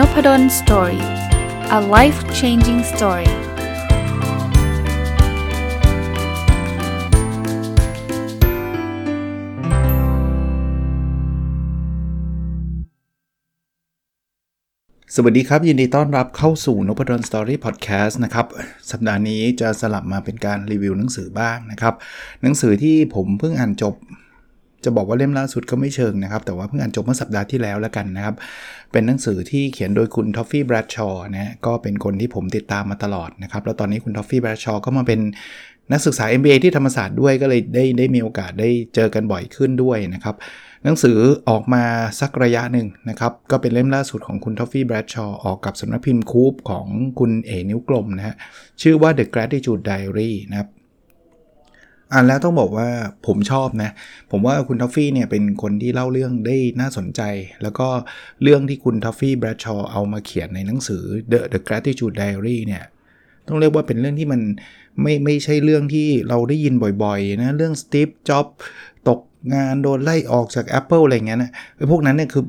Nopadol's Story a life changing story สวัสดีครับ ยินดีต้อนรับเข้าสู่น p ด d o สตอรี่พอดแคสต์นะครับ สัปดาห์นี้จะสลับมาเป็นการรีวิวหนังสือบ้างนะครับ หนังสือที่ผมเพิ่งอ่านจบ จะบอกว่าเล่มล่าสุดก็ไม่เชิงนะครับ แต่ว่าเพิ่งอ่านจบเมื่อสัปดาห์ที่แล้วแล้วกันนะครับ เป็นหนังสือที่เขียนโดยคุณท้อฟฟี่แบรดชอว์นะก็เป็นคนที่ผมติดตามมาตลอดนะครับ แล้วตอนนี้คุณท้อฟฟี่แบรดชอว์ก็มาเป็นนักศึกษา MBA ที่ธรรมศาสตร์ด้วยก็เลยได้ได้มีโอกาสได้เจอกันบ่อยขึ้นด้วยนะครับ หนังสือออกมาสักระยะหนึ่งนะครับ ก็เป็นเล่มล่าสุดของคุณท้อฟฟี่แบรดชอว์ออกกับสำนักพิมพ์ KOOB ของคุณเอนิ้วกลมนะฮะชื่อว่า The Gratitude Diary นะครับ อ่านแล้วต้องบอกว่าผมชอบนะ ผมว่าคุณท้อฟฟี่เนี่ยเป็นคนที่เล่าเรื่องได้น่าสนใจ แล้วก็เรื่องที่คุณท้อฟฟี่แบรดชอว์เอามาเขียนในหนังสือ The The Gratitude Diary เนี่ยต้องเรียกว่าเป็นเรื่องที่มันไม่ไม่ใช่เรื่องที่เราได้ยินบ่อยๆนะเรื่องสตีฟจ็อบส์ตกงานโดนไล่ออกจาก Apple อะไรเงี้ยนะไอ้พวกนั้นเนี่ยคือ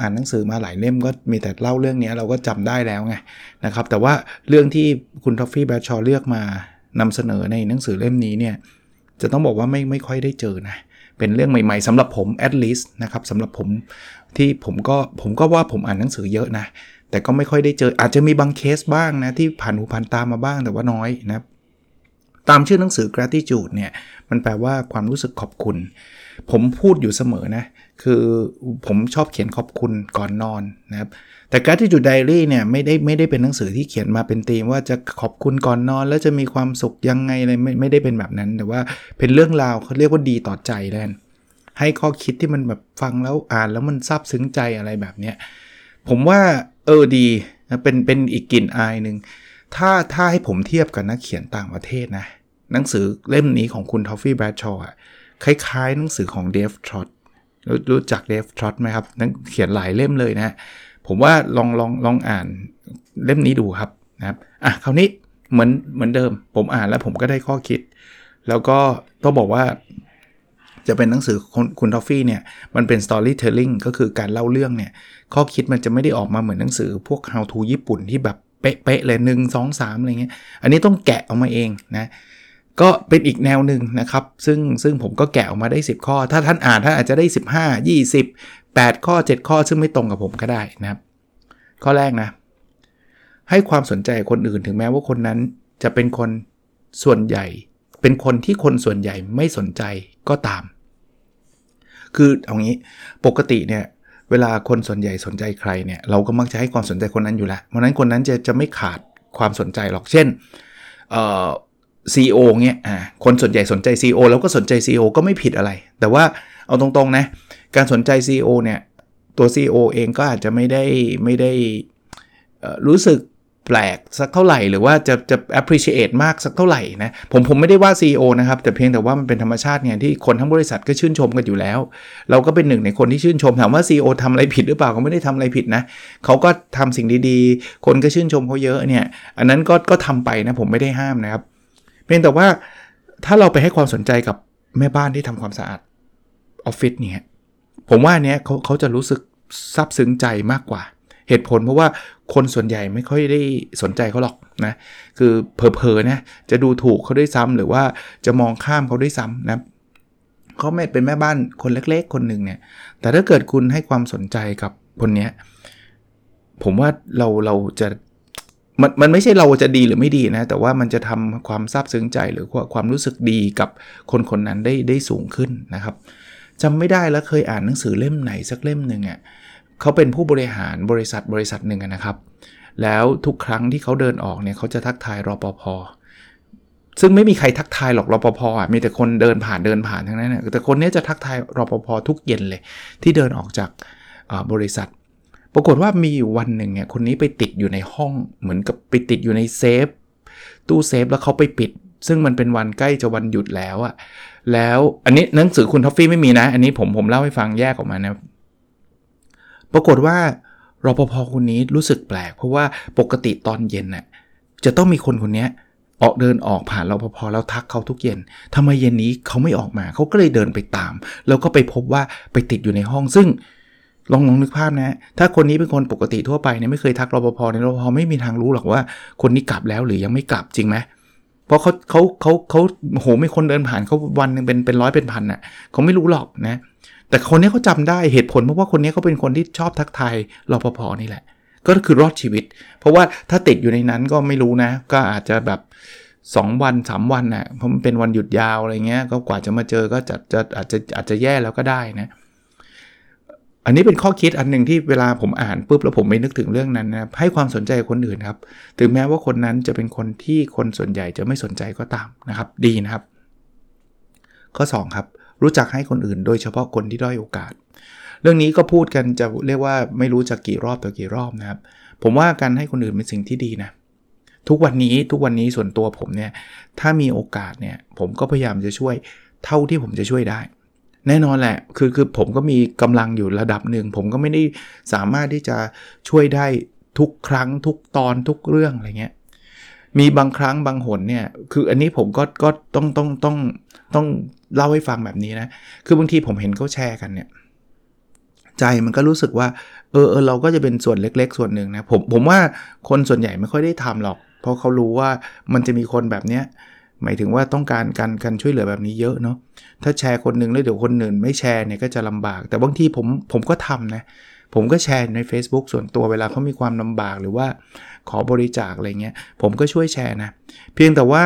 อ่านหนังสือมาหลายเล่มก็มีแต่เล่าเรื่องนี้เราก็จำได้แล้วไงนะครับแต่ว่าเรื่องที่คุณท้อฟฟี่แบรดชอว์เลือกมานำเสนอในหนังสือเล่มนี้เนี่ย จะต้องบอกว่าไม่ไม่ค่อยได้เจอนะเป็นเรื่องใหม่ๆสำหรับผม at least นะครับสำหรับผมที่ผมก็ผมก็ว่าผมอ่านหนังสือเยอะนะ แต่ก็ไม่ค่อยได้เจออาจจะมีบางเคสบ้างนะที่ผ่านหูผ่านตามาบ้างแต่ว่าน้อยนะตามชื่อหนังสือ gratitude เนี่ยมันแปลว่าความรู้สึกขอบคุณ ผมพูดอยู่เสมอนะ คือผมชอบเขียนขอบคุณก่อนนอนนะครับ แต่การที่จุดไดอารี่เนี่ยไม่ได้ไม่ได้เป็นหนังสือที่เขียนมาเป็นธีมว่าจะขอบคุณก่อนนอน แล้วจะมีความสุขยังไงอะไรไม่ไม่ได้เป็นแบบนั้น แต่ว่าเป็นเรื่องราวเขาเรียกว่าดีต่อใจแล้วให้ข้อคิดที่มันแบบฟังแล้วอ่านแล้วมันซาบซึ้งใจอะไรแบบเนี้ยผมว่าเออดีเป็นเป็นอีกกลิ่นอายหนึ่งถ้าถ้าให้ผมเทียบกับนักเขียนต่างประเทศนะหนังสือเล่มนี้ของคุณทอฟฟี่แบรดชอว์คล้ายๆ หนังสือของเดฟทรอตรู้จักเดฟทรอตไหมครับนักเขียนหลายเล่มเลยนะ ผมว่าลองลองลองอ่านเล่มนี้ดูครับนะครับอะคราวนี้เหมือนเหมือนเดิม ผมอ่านแล้วผมก็ได้ข้อคิด แล้วก็ต้องบอกว่าจะเป็นหนังสือคุณทอฟฟี่เนี่ยมันเป็น storytelling ก็คือการเล่าเรื่องเนี่ยข้อคิดมันจะไม่ได้ออกมาเหมือนหนังสือพวก how to ญี่ปุ่นที่แบบเป๊ะๆเลยหนึ่งสองสามอะไรเงี้ยอันนี้ต้องแกะออกมาเองนะก็เป็นอีกแนวหนึ่งนะครับ ซึ่งซึ่งผมก็แกะออกมาได้ 10 ข้อ ถ้าท่านอ่านท่านอาจจะได้ 15 20 8 ข้อ 7 ข้อซึ่งไม่ตรงกับผมก็ได้นะครับ ข้อแรกนะ ให้ความสนใจคนอื่นถึงแม้ว่าคนนั้นจะเป็นคนส่วนใหญ่ เป็นคนที่คนส่วนใหญ่ไม่สนใจก็ตาม คือเอางี้ปกติเนี่ยเวลาคนส่วนใหญ่สนใจใครเนี่ยเราก็มักจะให้ความสนใจคนนั้นอยู่แล้วเพราะนั้นคนนั้นจะจะไม่ขาดความสนใจหรอกเช่นเอ่อซีโอเนี่ยอ่าคนส่วนใหญ่สนใจ CEO แล้วก็สนใจ CEO ก็ไม่ผิดอะไร แต่ว่า เอาตรงๆนะการสนใจ CEO เนี่ยตัว CEO เองก็อาจจะไม่ได้ไม่ได้รู้สึกแปลกสักเท่าไหร่ หรือว่าจะจะ appreciate มากสักเท่าไหร่นะผมผมไม่ได้ว่า CEO นะครับ แต่เพียงแต่ว่ามันเป็นธรรมชาติไงที่คนทั้งบริษัทก็ชื่นชมกันอยู่แล้ว เราก็เป็นหนึ่งในคนที่ชื่นชม ถามว่า CEO ทำอะไรผิดหรือเปล่าเขาไม่ได้ทำอะไรผิดนะเขาก็ทำสิ่งดีๆ คนก็ชื่นชมเขาเยอะเนี่ย อันนั้นก็ก็ทำไปนะผมไม่ได้ห้ามนะครับ เพียงแต่ว่าถ้าเราไปให้ความสนใจกับแม่บ้านที่ทำความสะอาด ออฟฟิศเนี่ยผมว่าเนี้ยเขาเขาจะรู้สึกซาบซึ้งใจมากกว่า เหตุผลเพราะว่าคนส่วนใหญ่ไม่ค่อยได้สนใจเขาหรอกนะคือเพอๆนะจะดูถูกเขาด้วยซ้ำหรือว่าจะมองข้ามเขาด้วยซ้ำนะเขาไม่เป็นแม่บ้านคนเล็ก ๆ คนหนึ่งเนี่ย แต่ถ้าเกิดคุณให้ความสนใจกับคนเนี้ยผมว่าเราเราจะมันมันไม่ใช่เราจะดีหรือไม่ดีนะ แต่ว่ามันจะทำความซาบซึ้งใจหรือความรู้สึกดีกับคนคนนั้นได้ได้สูงขึ้นนะครับ จำไม่ได้แล้วเคยอ่านหนังสือเล่มไหนสักเล่มหนึ่งอะเขาเป็นผู้บริหารบริษัทบริษัทหนึ่งนะครับ แล้วทุกครั้งที่เขาเดินออกเนี่ยเขาจะทักทายรอปภซึ่งไม่มีใครทักทายหรอกรอปภอะมีแต่คนเดินผ่านเดินผ่านทั้งนั้นนะแต่คนนี้จะทักทายรอปภทุกเย็นเลย ที่เดินออกจากบริษัท ปรากฏว่ามีวันหนึ่งเนี่ยคนนี้ไปติดอยู่ในห้องเหมือนกับไปติดอยู่ในเซฟตู้เซฟแล้วเขาไปปิด ซึ่งมันเป็นวันใกล้จะวันหยุดแล้วอะ แล้วอันนี้หนังสือคุณท็อฟฟี่ไม่มีนะ อันนี้ผมผมเล่าให้ฟังแยกออกมานะ ปรากฏว่ารปภคนนี้รู้สึกแปลก เพราะว่าปกติตอนเย็นน่ะจะต้องมีคนคนนี้ออกเดินออกผ่านรปภแล้วทักเขาทุกเย็นทำไมเย็นนี้เขาไม่ออกมาเขาก็เลยเดินไปตาม แล้วก็ไปพบว่าไปติดอยู่ในห้องซึ่งลองลองนึกภาพนะ ถ้าคนนี้เป็นคนปกติทั่วไปเนี่ยไม่เคยทักรปภในรปภไม่มีทางรู้หรอกว่า คนนี้กลับแล้วหรือยังไม่กลับจริงไหมเราะเขาเขาเขาเขาโหไม่คนเดินผ่านเขาวันนึงเป็นเป็นร้อยเป็นพันน่ะเขาไม่รู้หรอกนะ แต่คนนี้เขาจาได้เหตุผลเพราะว่าคนนี้เขาเป็นคนที่ชอบทักทายรปภนี่แหละ ก็คือรอดชีวิต เพราะว่าถ้าติดอยู่ในนั้นก็ไม่รู้นะ ก็อาจจะแบบ 2 วัน 3 วันนะ่ะเพราะมันเป็นวันหยุดยาวอะไรเงี้ยก็กว่าจะมาเจอก็จะจะอาจจะอาจจะแย่แล้วก็ได้นะ อันนี้เป็นข้อคิดอันหนึ่งที่เวลาผมอ่านปุ๊บแล้วผมไม่นึกถึงเรื่องนั้นนะให้ความสนใจคนอื่นครับ ถึงแม้ว่าคนนั้นจะเป็นคนที่คนส่วนใหญ่จะไม่สนใจก็ตามนะครับ ดีนะครับ ข้อ 2 ครับ รู้จักให้คนอื่น โดยเฉพาะคนที่ด้อยโอกาส เรื่องนี้ก็พูดกันจะเรียกว่าไม่รู้จะกี่รอบต่อกี่รอบนะครับ ผมว่าการให้คนอื่นเป็นสิ่งที่ดีนะทุกวันนี้ทุกวันนี้ส่วนตัวผมเนี่ยถ้ามีโอกาสเนี่ยผมก็พยายามจะช่วยเท่าที่ผมจะช่วยได้ แน่นอนแหละ คือคือผมก็มีกำลังอยู่ระดับหนึ่ง ผมก็ไม่ได้สามารถที่จะช่วยได้ทุกครั้งทุกตอนทุกเรื่องอะไรเงี้ย มีบางครั้งบางหนเนี่ย คืออันนี้ผมก็ก็ต้องต้องต้องต้องเล่าให้ฟังแบบนี้นะ คือบางทีผมเห็นเขาแชร์กันเนี่ย ใจมันก็รู้สึกว่า เออเออเราก็จะเป็นส่วนเล็ก ๆ ส่วนหนึ่งนะ ผมผมว่าคนส่วนใหญ่ไม่ค่อยได้ทำหรอก เพราะเขารู้ว่ามันจะมีคนแบบเนี้ย หมายถึงว่าต้องการการการช่วยเหลือแบบนี้เยอะเนาะถ้าแชร์คนหนึ่งแล้วเดี๋ยวคนอื่นไม่แชร์เนี่ยก็จะลำบาก แต่บางทีผมผมก็ทำนะผมก็แชร์ใน Facebook ส่วนตัวเวลาเขามีความลำบากหรือว่าขอบริจาคอะไรเงี้ยผมก็ช่วยแชร์นะ เพียงแต่ว่า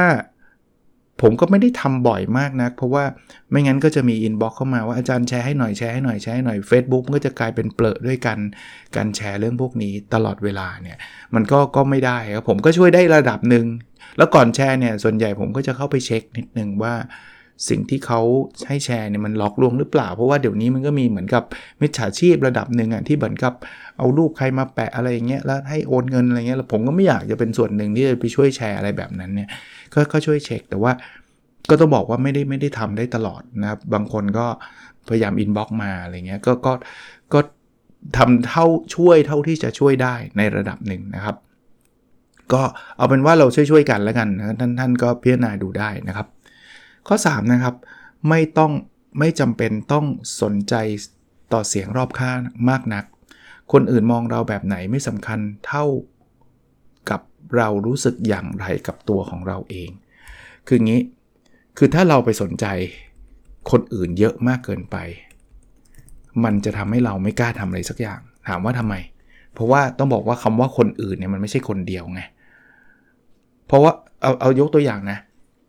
ผมก็ไม่ได้ทำบ่อยมากนะเพราะว่าไม่งั้นก็จะมี inbox เข้ามาว่าอาจารย์แชร์ให้หน่อยแชร์ให้หน่อยแชร์ให้หน่อย Facebook ก็จะกลายเป็นเปลอะด้วยกันการแชร์เรื่องพวกนี้ตลอดเวลาเนี่ย มันก็ก็ไม่ได้ครับผมก็ช่วยได้ระดับหนึ่งแล้วก่อนแชร์เนี่ยส่วนใหญ่ผมก็จะเข้าไปเช็คนิดนึงว่า สิ่งที่เขาให้แชร์เนี่ยมันหลอกลวงหรือเปล่า เพราะว่าเดี๋ยวนี้มันก็มีเหมือนกับมิจฉาชีพระดับหนึ่งอะที่เหมือนกับเอารูปใครมาแปะอะไรอย่างเงี้ยแล้วให้โอนเงินอะไรเงี้ยแล้วผมก็ไม่อยากจะเป็นส่วนหนึ่งที่จะไปช่วยแชร์อะไรแบบนั้นเนี่ยก็ก็ช่วยเช็คแต่ว่าก็ต้องบอกว่าไม่ได้ไม่ได้ทำได้ตลอดนะครับบางคนก็พยายาม inbox มาอะไรเงี้ยก็ก็ก็ทำเท่าช่วยเท่าที่จะช่วยได้ในระดับหนึ่งนะครับ ก็เอาเป็นว่าเราช่วยๆกันแล้วกันนะท่านท่านก็พิจารณาดูได้นะครับ ข้อ 3 นะครับ ไม่ต้องไม่จำเป็นต้องสนใจต่อเสียงรอบข้างมากนัก คนอื่นมองเราแบบไหนไม่สำคัญเท่ากับเรารู้สึกอย่างไรกับตัวของเราเอง คืองี้ คือถ้าเราไปสนใจคนอื่นเยอะมากเกินไป มันจะทำให้เราไม่กล้าทำอะไรสักอย่าง ถามว่าทำไม เพราะว่าต้องบอกว่าคำว่าคนอื่นเนี่ยมันไม่ใช่คนเดียวไง เพราะว่าเอาเอายกตัวอย่างนะ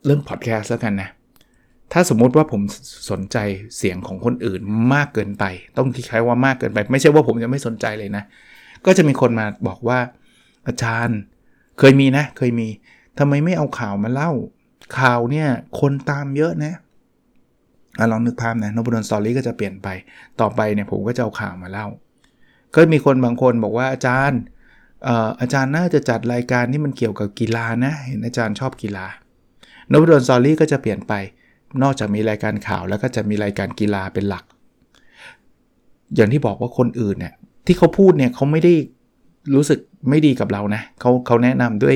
เรื่องพอดแคสต์แล้วกันนะ ถ้าสมมุติว่าผมสนใจเสียงของคนอื่นมากเกินไป ต้องที่ใช้ว่ามากเกินไป ไม่ใช่ว่าผมจะไม่สนใจเลยนะ ก็จะมีคนมาบอกว่า อาจารย์ เคยมีนะ เคยมีทำไมไม่เอาข่าวมาเล่า ข่าวเนี่ย คนตามเยอะนะลองนึกภาพนะนบดนสตอรี่ก็จะเปลี่ยนไปต่อไปเนี่ยผมก็จะเอาข่าวมาเล่า ก็มีคนบางคนบอกว่าอาจารย์อาจารย์น่าจะจัดรายการที่มันเกี่ยวกับกีฬานะ เห็นอาจารย์ชอบกีฬานบดลสอรี่ก็จะเปลี่ยนไป นอกจากมีรายการข่าวแล้วก็จะมีรายการกีฬาเป็นหลัก อย่างที่บอกว่าคนอื่นเนี่ยที่เขาพูดเนี่ยเขาไม่ได้รู้สึกไม่ดีกับเรานะเขาเขาแนะนำด้วย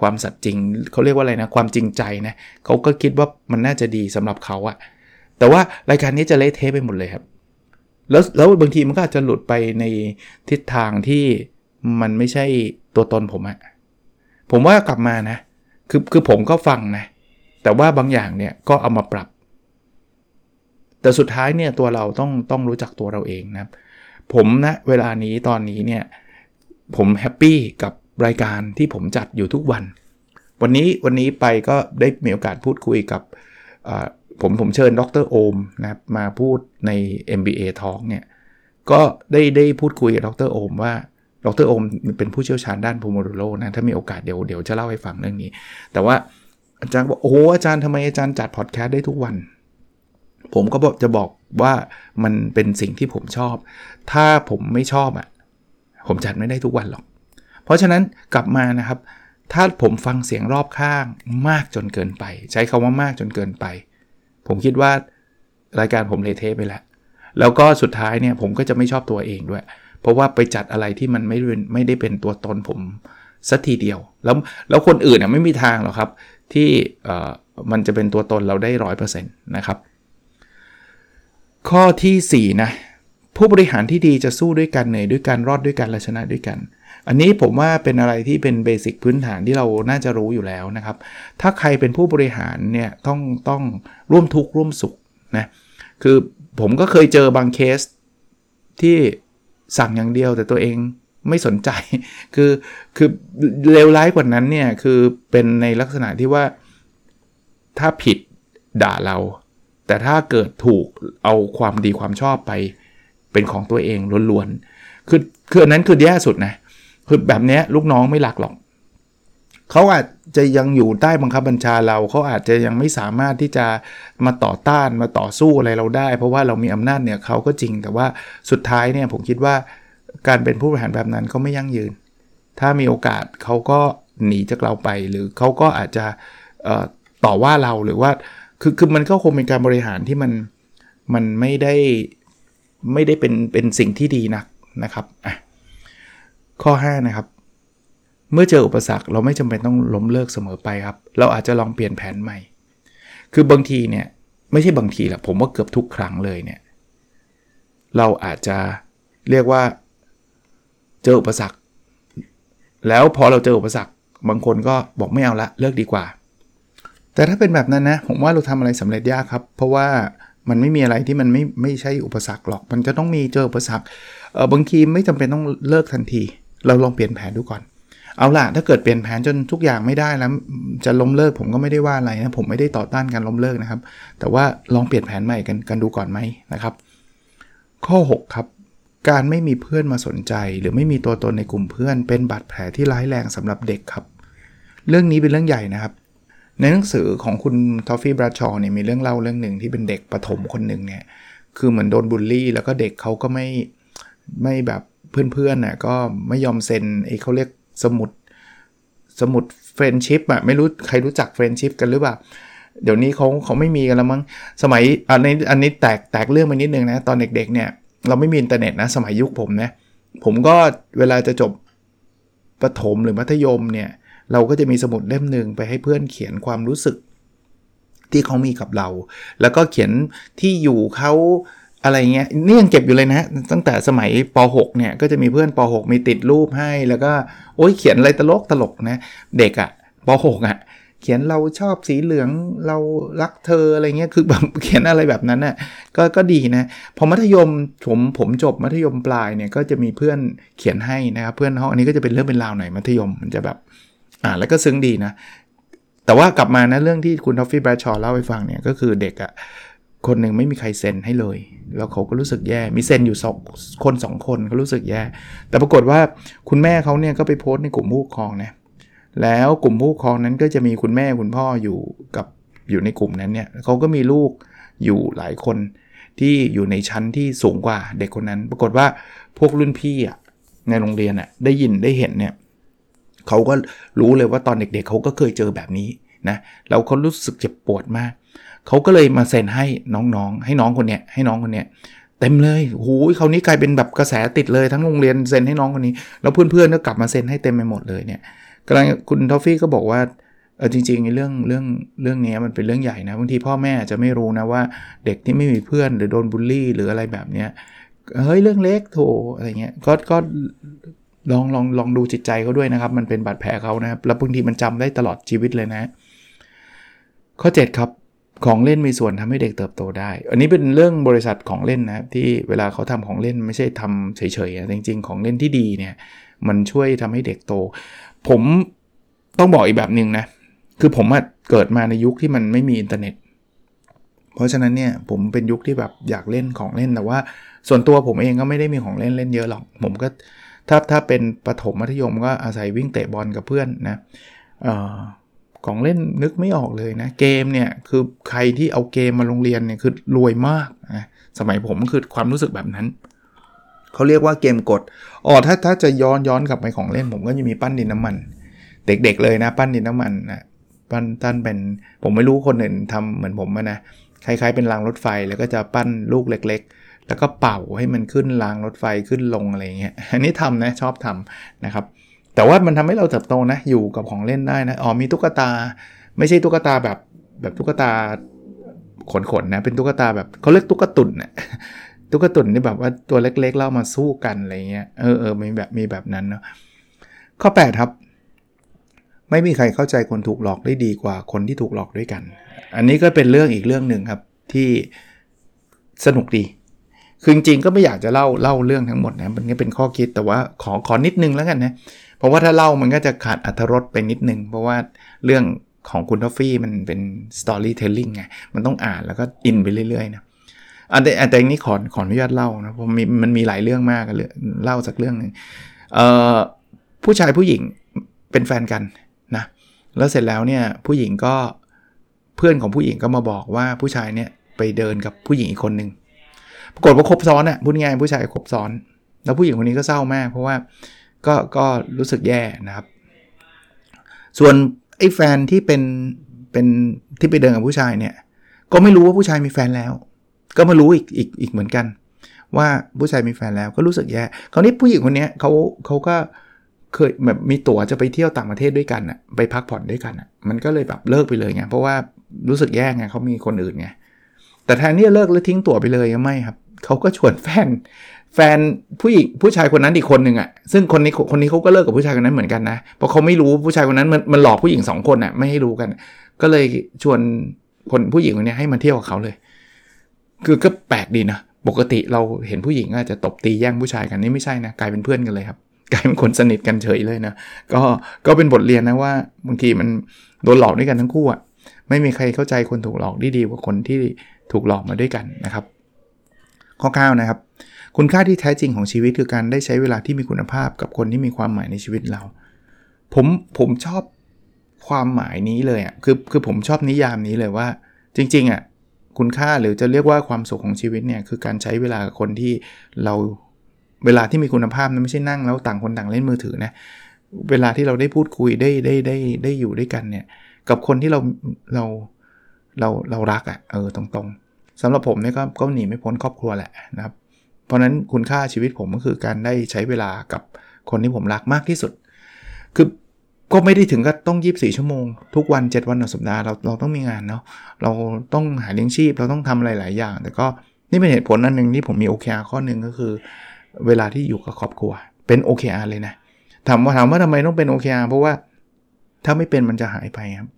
ความสัตย์จริงเขาเรียกว่าอะไรนะความจริงใจนะเขาก็คิดว่ามันน่าจะดีสำหรับเขาอะแต่ว่ารายการนี้จะเละเทะไปหมดเลยครับแล้วแล้วบางทีมันก็อาจจะหลุดไปในทิศทางที่มันไม่ใช่ตัวตนผมอะผมว่ากลับมานะ คือคือผมก็ฟังนะ แต่ว่าบางอย่างเนี่ยก็เอามาปรับ แต่สุดท้ายเนี่ยตัวเราต้องต้องรู้จักตัวเราเองนะครับ ผมนะเวลานี้ตอนนี้เนี่ยผม happy กับรายการที่ผมจัดอยู่ทุกวัน วันนี้วันนี้ไปก็ได้มีโอกาสพูดคุยกับผมผมเชิญดรโอมนะมาพูดใน MBA Talk เนี่ยก็ได้ได้พูดคุยกับดรโอมว่าดรโอมเป็นผู้เชี่ยวชาญด้านโพโมโดโรนะถ้ามีโอกาสเดี๋ยวเดี๋ยวจะเล่าให้ฟังเรื่องนี้ แต่ว่า อาจารย์บอกโอ้อาจารย์ทำไมอาจารย์จัดพอดแคสต์ได้ทุกวัน ผมก็จะบอกว่ามันเป็นสิ่งที่ผมชอบ ถ้าผมไม่ชอบอะ่ะผมจัดไม่ได้ทุกวันหรอก เพราะฉะนั้นกลับมานะครับ ถ้าผมฟังเสียงรอบข้างมากจนเกินไป ใช้คาว่ามากจนเกินไป ผมคิดว่ารายการผมเลเทไปแล้ว แล้วก็สุดท้ายเนี่ยผมก็จะไม่ชอบตัวเองด้วย เพราะว่าไปจัดอะไรที่มันไม่ไม่ได้เป็นตัวตนผมสักทีเดียว แล้วแล้วคนอื่นน่ยไม่มีทางหรอกครับ ที่มันจะเป็นตัวตนเราได้ร้อยเปอร์เซ็นต์นะครับ ข้อที่ 4 นะ ผู้บริหารที่ดีจะสู้ด้วยกันเหนื่อยด้วยกันรอดด้วยกันและชนะด้วยกัน อันนี้ผมว่าเป็นอะไรที่เป็นเบสิกพื้นฐานที่เราน่าจะรู้อยู่แล้วนะครับ ถ้าใครเป็นผู้บริหารเนี่ยต้องต้องร่วมทุกข์ร่วมสุขนะคือผมก็เคยเจอบางเคสที่สั่งอย่างเดียวแต่ตัวเอง ไม่สนใจ คือคือเลวร้ายกว่านั้นเนี่ย คือเป็นในลักษณะที่ว่า ถ้าผิดด่าเรา แต่ถ้าเกิดถูกเอาความดีความชอบไป เป็นของตัวเองล้วนๆ คือคืออันนั้นคือแย่สุดนะ คือแบบนี้ลูกน้องไม่หลักหรอก เขาอาจจะยังอยู่ใต้บังคับบัญชาเรา เขาอาจจะยังไม่สามารถที่จะมาต่อต้านมาต่อสู้อะไรเราได้ เพราะว่าเรามีอำนาจเนี่ยเขาก็จริง แต่ว่าสุดท้ายเนี่ยผมคิดว่า การเป็นผู้บริหารแบบนั้นก็ไม่ยั่งยืน ถ้ามีโอกาสเขาก็หนีจากเราไป หรือเขาก็อาจจะต่อว่าเราหรือว่าคือคือมันก็คงเป็นการบริหารที่มันมันไม่ได้ไม่ได้เป็นเป็นสิ่งที่ดีนักนะครับข้อ 5 นะครับ เมื่อเจออุปสรรคเราไม่จำเป็นต้องล้มเลิกเสมอไปครับ เราอาจจะลองเปลี่ยนแผนใหม่ คือบางทีเนี่ยไม่ใช่บางทีแหละผมว่าเกือบทุกครั้งเลยเนี่ยเราอาจจะเรียกว่า เจออุปสรรค แล้วพอเราเจออุปสรรค บางคนก็บอกไม่เอาละเลิกดีกว่า แต่ถ้าเป็นแบบนั้นนะ ผมว่าเราทำอะไรสำเร็จยากครับ เพราะว่ามันไม่มีอะไรที่มันไม่ไม่ใช่อุปสรรคหรอก มันจะต้องมีเจออุปสรรคเออบางทีไม่จำเป็นต้องเลิกทันที เราลองเปลี่ยนแผนดูก่อน เอาล่ะ ถ้าเกิดเปลี่ยนแผนจนทุกอย่างไม่ได้แล้ว จะล้มเลิกผมก็ไม่ได้ว่าอะไรนะ ผมไม่ได้ต่อต้านการล้มเลิกนะครับ แต่ว่าลองเปลี่ยนแผนใหม่กันกันดูก่อนไหมนะครับ ข้อ 6 ครับ การไม่มีเพื่อนมาสนใจ หรือไม่มีตัวตนในกลุ่มเพื่อน เป็นบาดแผลที่ร้ายแรงสำหรับเด็กครับ เรื่องนี้เป็นเรื่องใหญ่นะครับ ในหนังสือของคุณทอฟฟี่ แบรดชอว์เนี่ยมีเรื่องเล่าเรื่องหนึ่งที่เป็นเด็กประถมคนหนึ่งเนี่ยคือเหมือนโดนบูลลี่ แล้วก็เด็กเขาก็ไม่ไม่แบบเพื่อนๆน่ะก็ไม่ยอมเซ็นไอ้เขาเรียกสมุดสมุด friendship อะไม่รู้ใครรู้จัก friendship กันหรือเปล่าเดี๋ยวนี้เขาเขาไม่มีกันแล้วมั้งสมัยอันนี้อันนี้แตกแตกเรื่องไปนิดนึงนะ ตอนเด็กๆเนี่ย เราไม่มีอินเทอร์เน็ตนะสมัยยุคผมนะผมก็เวลาจะจบประถมหรือมัธยมเนี่ยเราก็จะมีสมุดเล่มหนึ่งไปให้เพื่อนเขียนความรู้สึกที่เขามีกับเรา แล้วก็เขียนที่อยู่เขาอะไรเงี้ยนี่ยังเก็บอยู่เลยนะ ตั้งแต่สมัยป .6 เนี่ยก็จะมีเพื่อนป .6 มีติดรูปให้แล้วก็โอ้ยเขียนอะไรตลกตลกนะ เด็กอะป .6 อะ เขียนเราชอบสีเหลืองเรารักเธออะไรเงี้ยคือแบบเขียนอะไรแบบนั้นน่ะก็ก็ดีนะพอมัธยมผมผมจบมัธยมปลายเนี่ยก็จะมีเพื่อนเขียนให้นะครับเพื่อนห้องอันนี้ก็จะเป็นเรื่องเป็นราวหน่อยมัธยมมันจะแบบอ่าแล้วก็ซึ้งดีนะ แต่ว่ากลับมานะเรื่องที่คุณทอฟฟี่แบรดชอเล่าให้ฟังเนี่ยก็คือเด็กอะ่ะคนหนึ่งไม่มีใครเซ็นให้เลย แล้วเขาก็รู้สึกแย่ มีเซ็นอยู่สองคนสองคนเขารู้สึกแย่ แต่ปรากฏว่าคุณแม่เขาเนี่ยก็ไปโพสต์ในกลุ่มผู้ปกครองนะ แล้วกลุ่มผู้ปกครองนั้นก็จะมีคุณแม่คุณพ่ออยู่กับอยู่ในกลุ่มนั้นเนี่ยเขาก็มีลูกอยู่หลายคนที่อยู่ในชั้นที่สูงกว่าเด็กคนนั้น ปรากฏว่าพวกรุ่นพี่อะในโรงเรียนอะได้ยินได้เห็นเนี่ยเขาก็รู้เลยว่าตอนเด็กๆเขาก็เคยเจอแบบนี้นะแล้วเขารู้สึกเจ็บปวดมาก เขาก็เลยมาเซ็นให้น้องๆ ให้น้องคนเนี้ยให้น้องคนเนี้ยเต็มเลยโอ้ยครานี้กลายเป็นแบบกระแสติดเลยทั้งโรงเรียนเซ็นให้น้องคนนี้ แล้วเพื่อนๆก็กลับมาเซ็นให้เต็มไปหมดเลยเนี่ย กำลังคุณทอฟฟี่ก็บอกว่าเออจริงๆเรื่องเรื่องเรื่องนี้มันเป็นเรื่องใหญ่นะบางทีพ่อแม่จะไม่รู้นะว่าเด็กที่ไม่มีเพื่อนหรือโดนบูลลี่ หรืออะไรแบบเนี้ยเฮ้ยเรื่องเล็กโถอะไรเงี้ยก็ก็ลองลองลองดูจิตใจเขาด้วยนะครับ มันเป็นบาดแผลเขานะครับแล้วบางทีมันจำได้ตลอดชีวิตเลยนะ ข้อ 7 ครับของเล่นมีส่วนทำให้เด็กเติบโตได้ อันนี้เป็นเรื่องบริษัทของเล่นนะที่เวลาเขาทำของเล่นไม่ใช่ทำเฉยๆนะจริง ๆ ของเล่นที่ดีเนี่ยมันช่วยทำให้เด็กโต ผมต้องบอกอีกแบบหนึ่งนะ คือผมเกิดมาในยุคที่มันไม่มีอินเทอร์เน็ต เพราะฉะนั้นเนี่ยผมเป็นยุคที่แบบอยากเล่นของเล่นแต่ว่า ส่วนตัวผมเองก็ไม่ได้มีของเล่นเล่นเยอะหรอก ผมก็ถ้าถ้าเป็นประถมมัธยมก็อาศัยวิ่งเตะบอลกับเพื่อนนะออของเล่นนึกไม่ออกเลยนะ เกมเนี่ยคือใครที่เอาเกมมาโรงเรียนเนี่ยคือรวยมากนะสมัยผมคือความรู้สึกแบบนั้น เขาเรียกว่าเกมกดอ๋อถ้าถ้าจะย้อนย้อนกลับไปของเล่น ผมก็จะมีปั้นดินน้ำมัน เด็กๆเลยนะ ปั้นดินน้ำมันนะปั้นท่านเป็นผมไม่รู้คนอื่นทำเหมือนผมนะคล้ายๆเป็นรางรถไฟแล้วก็จะปั้นลูกเล็ก ๆ แล้วก็เป่าให้มันขึ้นรางรถไฟขึ้นลงอะไรเงี้ยอันนี้ทำนะชอบทำนะครับ แต่ว่ามันทำให้เราเติบโตนะอยู่กับของเล่นได้นะอ๋อมีตุ๊กตา ไม่ใช่ตุ๊กตาแบบแบบตุ๊กตาขนๆนะเป็นตุ๊กตาแบบเขาเรียกตุ๊กตุนนะ ตุ๊กตุ่นนี่แบบว่าตัวเล็กๆเล่ามาสู้กันอะไรเงี้ยเออเออมีแบบมีแบบนั้นเนาะข้อ8ครับ ไม่มีใครเข้าใจคนถูกหลอกได้ดีกว่าคนที่ถูกหลอกด้วยกัน อันนี้ก็เป็นเรื่องอีกเรื่องหนึ่งครับที่สนุกดีคือจริงๆก็ไม่อยากจะเล่าเล่าเรื่องทั้งหมดนะมันก็เป็นข้อคิดแต่ว่าขอขอนิดนึงแล้วกันนะเพราะว่าถ้าเล่ามันก็จะขาดอัธรสไปนิดนึง เพราะว่าเรื่องของคุณทอฟฟี่มันเป็น storytelling ไงมันต้องอ่านแล้วก็อินไปเรื่อยๆนะ อันแต่แต่นี้ขอขออนุญาตเล่านะผมมีมันมีหลายเรื่องมากเลยเล่าสักเรื่องหนึ่งผู้ชายผู้หญิงเป็นแฟนกันนะแล้วเสร็จแล้วเนี่ยผู้หญิงก็เพื่อนของผู้หญิงก็มาบอกว่าผู้ชายเนี่ยไปเดินกับผู้หญิงอีกคนหนึ่งปรากฏว่าคบซ้อนอะพูดง่ายผู้ชายคบซ้อน แล้วผู้หญิงคนนี้ก็เศร้ามาก เพราะว่าก็ก็รู้สึกแย่นะครับ ส่วนไอ้แฟนที่เป็นเป็นที่ไปเดินกับผู้ชายเนี่ย ก็ไม่รู้ว่าผู้ชายมีแฟนแล้ว ก็มารู้อีกอีกอีกเหมือนกัน ว่าผู้ชายมีแฟนแล้วก็รู้สึกแย่คราวนี้ผู้หญิงคนนี้เขาเขาก็เคยแบบมีตั๋วจะไปเที่ยวต่างประเทศด้วยกันอะไปพักผ่อนด้วยกันอะมันก็เลยแบบเลิกไปเลยไงเพราะว่ารู้สึกแย่ไงเขามีคนอื่นไงแต่แทนที่จะเลิกแล้วทิ้งตั๋วไปเลยไม่ครับเขาก็ชวนแฟนแฟนผู้หญิงผู้ชายคนนั้นอีกคนหนึ่งอะ่ะซึ่งคนนี้คนนี้เขาก็เลิกกับผู้ชายคนนั้นเหมือนกันนะเพราะเขาไม่รู้ผู้ชายคนนั้นมันมันหลอกผู้หญิงสองคนอะ่ะไม่ให้รู้กัน ก็เลยชวนคนผู้หญิงคนนี้ให้มาเที่ยวกับเขาเลย คือก็แปลกดีนะ ปกติเราเห็นผู้หญิงอาจจะตบตีแย่งผู้ชายกันนี่ไม่ใช่นะกลายเป็นเพื่อนกันเลยครับกลายเป็นคนสนิทกันเฉยเลยนะก็ก็เป็นบทเรียนนะว่าบางทีมันโดนหลอกด้วยกันทั้งคู่อะ่ะไม่มีใครเข้าใจคนถูกหลอกได้ดีกว่าคนที่ถูกหลอกมาด้วยกันนะครับ ข้อ9นะครับคุณค่าที่แท้จริงของชีวิตคือการได้ใช้เวลาที่มีคุณภาพกับคนที่มีความหมายในชีวิตเรา ผมผมชอบความหมายนี้เลยอะคือคือผมชอบนิยามนี้เลยว่า จริงๆอะ คุณค่าหรือจะเรียกว่าความสุขของชีวิตเนี่ยคือการใช้เวลากับคนที่เราเวลาที่มีคุณภาพนะไม่ใช่นั่งแล้วต่างคนต่างเล่นมือถือนะเวลาที่เราได้พูดคุยได้ได้ได้ได้อยู่ด้วยกันเนี่ยกับคนที่เราเราเราเรารักอะ่ะเออตรงๆสำหรับผมเนี่ยก็ก็หนีไม่พ้นครอบครัวแหละนะครับ เพราะนั้นคุณค่าชีวิตผมก็คือการได้ใช้เวลากับคนที่ผมรักมากที่สุด คือ ก็ไม่ได้ถึงก็ต้อง 24 ชั่วโมง ทุกวัน 7 วันต่อสัปดาห์เราเราต้องมีงานเนาะเราต้องหาเลี้ยงชีพ เราต้องทำอะไรหลายอย่าง แต่ก็นี่เป็นเหตุผลอันหนึ่งที่ผมมี OKR ข้อหนึ่งก็คือ เวลาที่อยู่กับครอบครัวเป็น OKR เลยนะถามว่าถามว่าทำไมต้องเป็น OKR เพราะว่าถ้าไม่เป็นมันจะหายไปครับ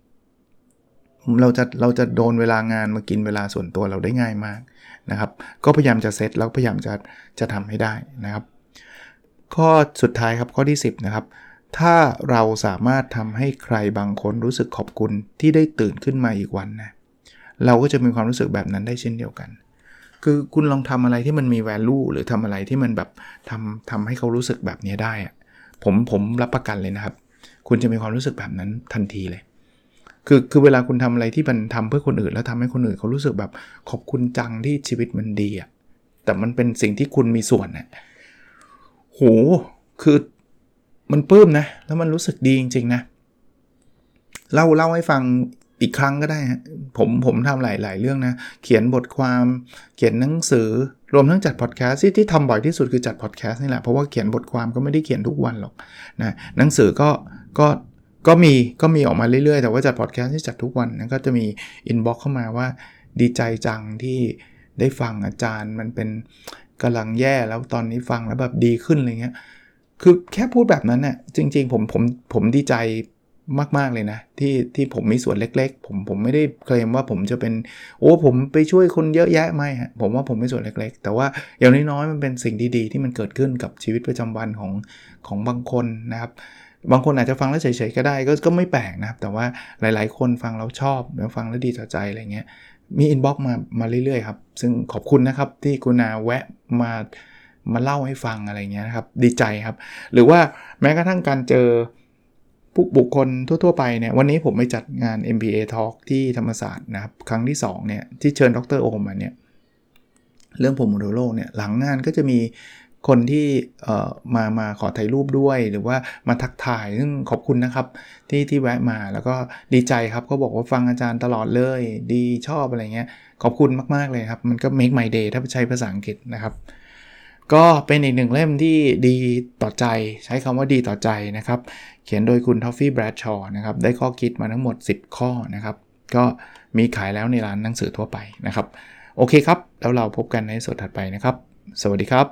เราจะเราจะโดนเวลางานมากินเวลาส่วนตัวเราได้ง่ายมากนะครับ ก็พยายามจะเซตแล้วพยายามจะจะทำให้ได้นะครับ ข้อสุดท้ายครับข้อที่ 10 นะครับ ถ้าเราสามารถทำให้ใครบางคนรู้สึกขอบคุณที่ได้ตื่นขึ้นมาอีกวันนะเราก็จะมีความรู้สึกแบบนั้นได้เช่นเดียวกัน คือคุณลองทำอะไรที่มันมี value หรือทำอะไรที่มันแบบทำทำให้เขารู้สึกแบบนี้ได้ผมผมรับประกันเลยนะครับ คุณจะมีความรู้สึกแบบนั้นทันทีเลย คือคือเวลาคุณทำอะไรที่มันทำเพื่อคนอื่น แล้วทำให้คนอื่นเขารู้สึกแบบขอบคุณจังที่ชีวิตมันดีอะแต่มันเป็นสิ่งที่คุณมีส่วนนะโหคือ มันปลื้มนะ แล้วมันรู้สึกดีจริง ๆ นะ เล่าเล่าให้ฟังอีกครั้งก็ได้ฮะผมผมทำหลายหลายเรื่องนะ เขียนบทความเขียนหนังสือรวมทั้งจัดพอดแคสต์ที่ที่ทำบ่อยที่สุดคือจัดพอดแคสต์นี่แหละ เพราะว่าเขียนบทความก็ไม่ได้เขียนทุกวันหรอกนะหนังสือก็ก็ก็มีก็มีออกมาเรื่อย ๆ แต่ว่าจัดพอดแคสต์ที่จัดทุกวันนั้นก็จะมี inbox เข้ามาว่าดีใจจังที่ได้ฟังอาจารย์มันเป็นกำลังแย่แล้วตอนนี้ฟังแล้วแบบดีขึ้นอะไรเงี้ย คือแค่พูดแบบนั้นเนี่ยจริง ๆ ผมผมผมดีใจมาก ๆ เลยนะ ที่ที่ผมมีส่วนเล็ก ๆ ผมผมไม่ได้เคลมว่าผมจะเป็น โอ้ผมไปช่วยคนเยอะแยะไม่ฮะผมว่าผมมีส่วนเล็ก ๆ แต่ว่าอย่างน้อยๆมันเป็นสิ่งดีๆ ที่มันเกิดขึ้นกับชีวิตประจำวันของของบางคนนะครับ บางคนอาจจะฟังแล้วเฉยๆก็ได้ก็ก็ไม่แปลกนะครับ แต่ว่าหลายๆ คนฟังแล้วชอบแล้วฟังแล้วดีต่อใจอะไรเงี้ยมี inbox มามาเรื่อยๆครับซึ่งขอบคุณนะครับที่คุณแวะมา มาเล่าให้ฟังอะไรเงี้ยนะครับดีใจครับ หรือว่าแม้กระทั่งการเจอผู้บุคคลทั่ว ๆ ไปเนี่ยวันนี้ผมไปจัดงาน MBA Talk ที่ธรรมศาสตร์นะครับ ครั้งที่2เนี่ยที่เชิญดรโอมมาเนี่ยเรื่องผมโมโดโลเนี่ยหลังงานก็จะมีคนที่มามาขอถ่ายรูปด้วยหรือว่ามาทักทายซึ่งขอบคุณนะครับที่ที่แวะมาแล้วก็ดีใจครับก็บอกว่าฟังอาจารย์ตลอดเลย ดีชอบอะไรเงี้ยขอบคุณมาก ๆ เลยครับ มันก็ make my day ถ้าใช้ภาษาอังกฤษนะครับ ก็เป็นอีกหนึ่งเล่มที่ดีต่อใจใช้คำว่าดีต่อใจนะครับ เขียนโดยคุณทอฟฟี่แบรดชอว์นะครับ ได้ข้อคิดมาทั้งหมด 10 ข้อนะครับ ก็มีขายแล้วในร้านหนังสือทั่วไปนะครับ โอเคครับ แล้วเราพบกันในสดถัดไปนะครับ สวัสดีครับ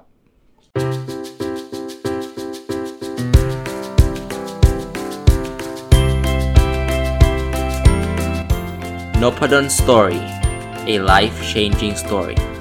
n o p a d o n Story a life changing story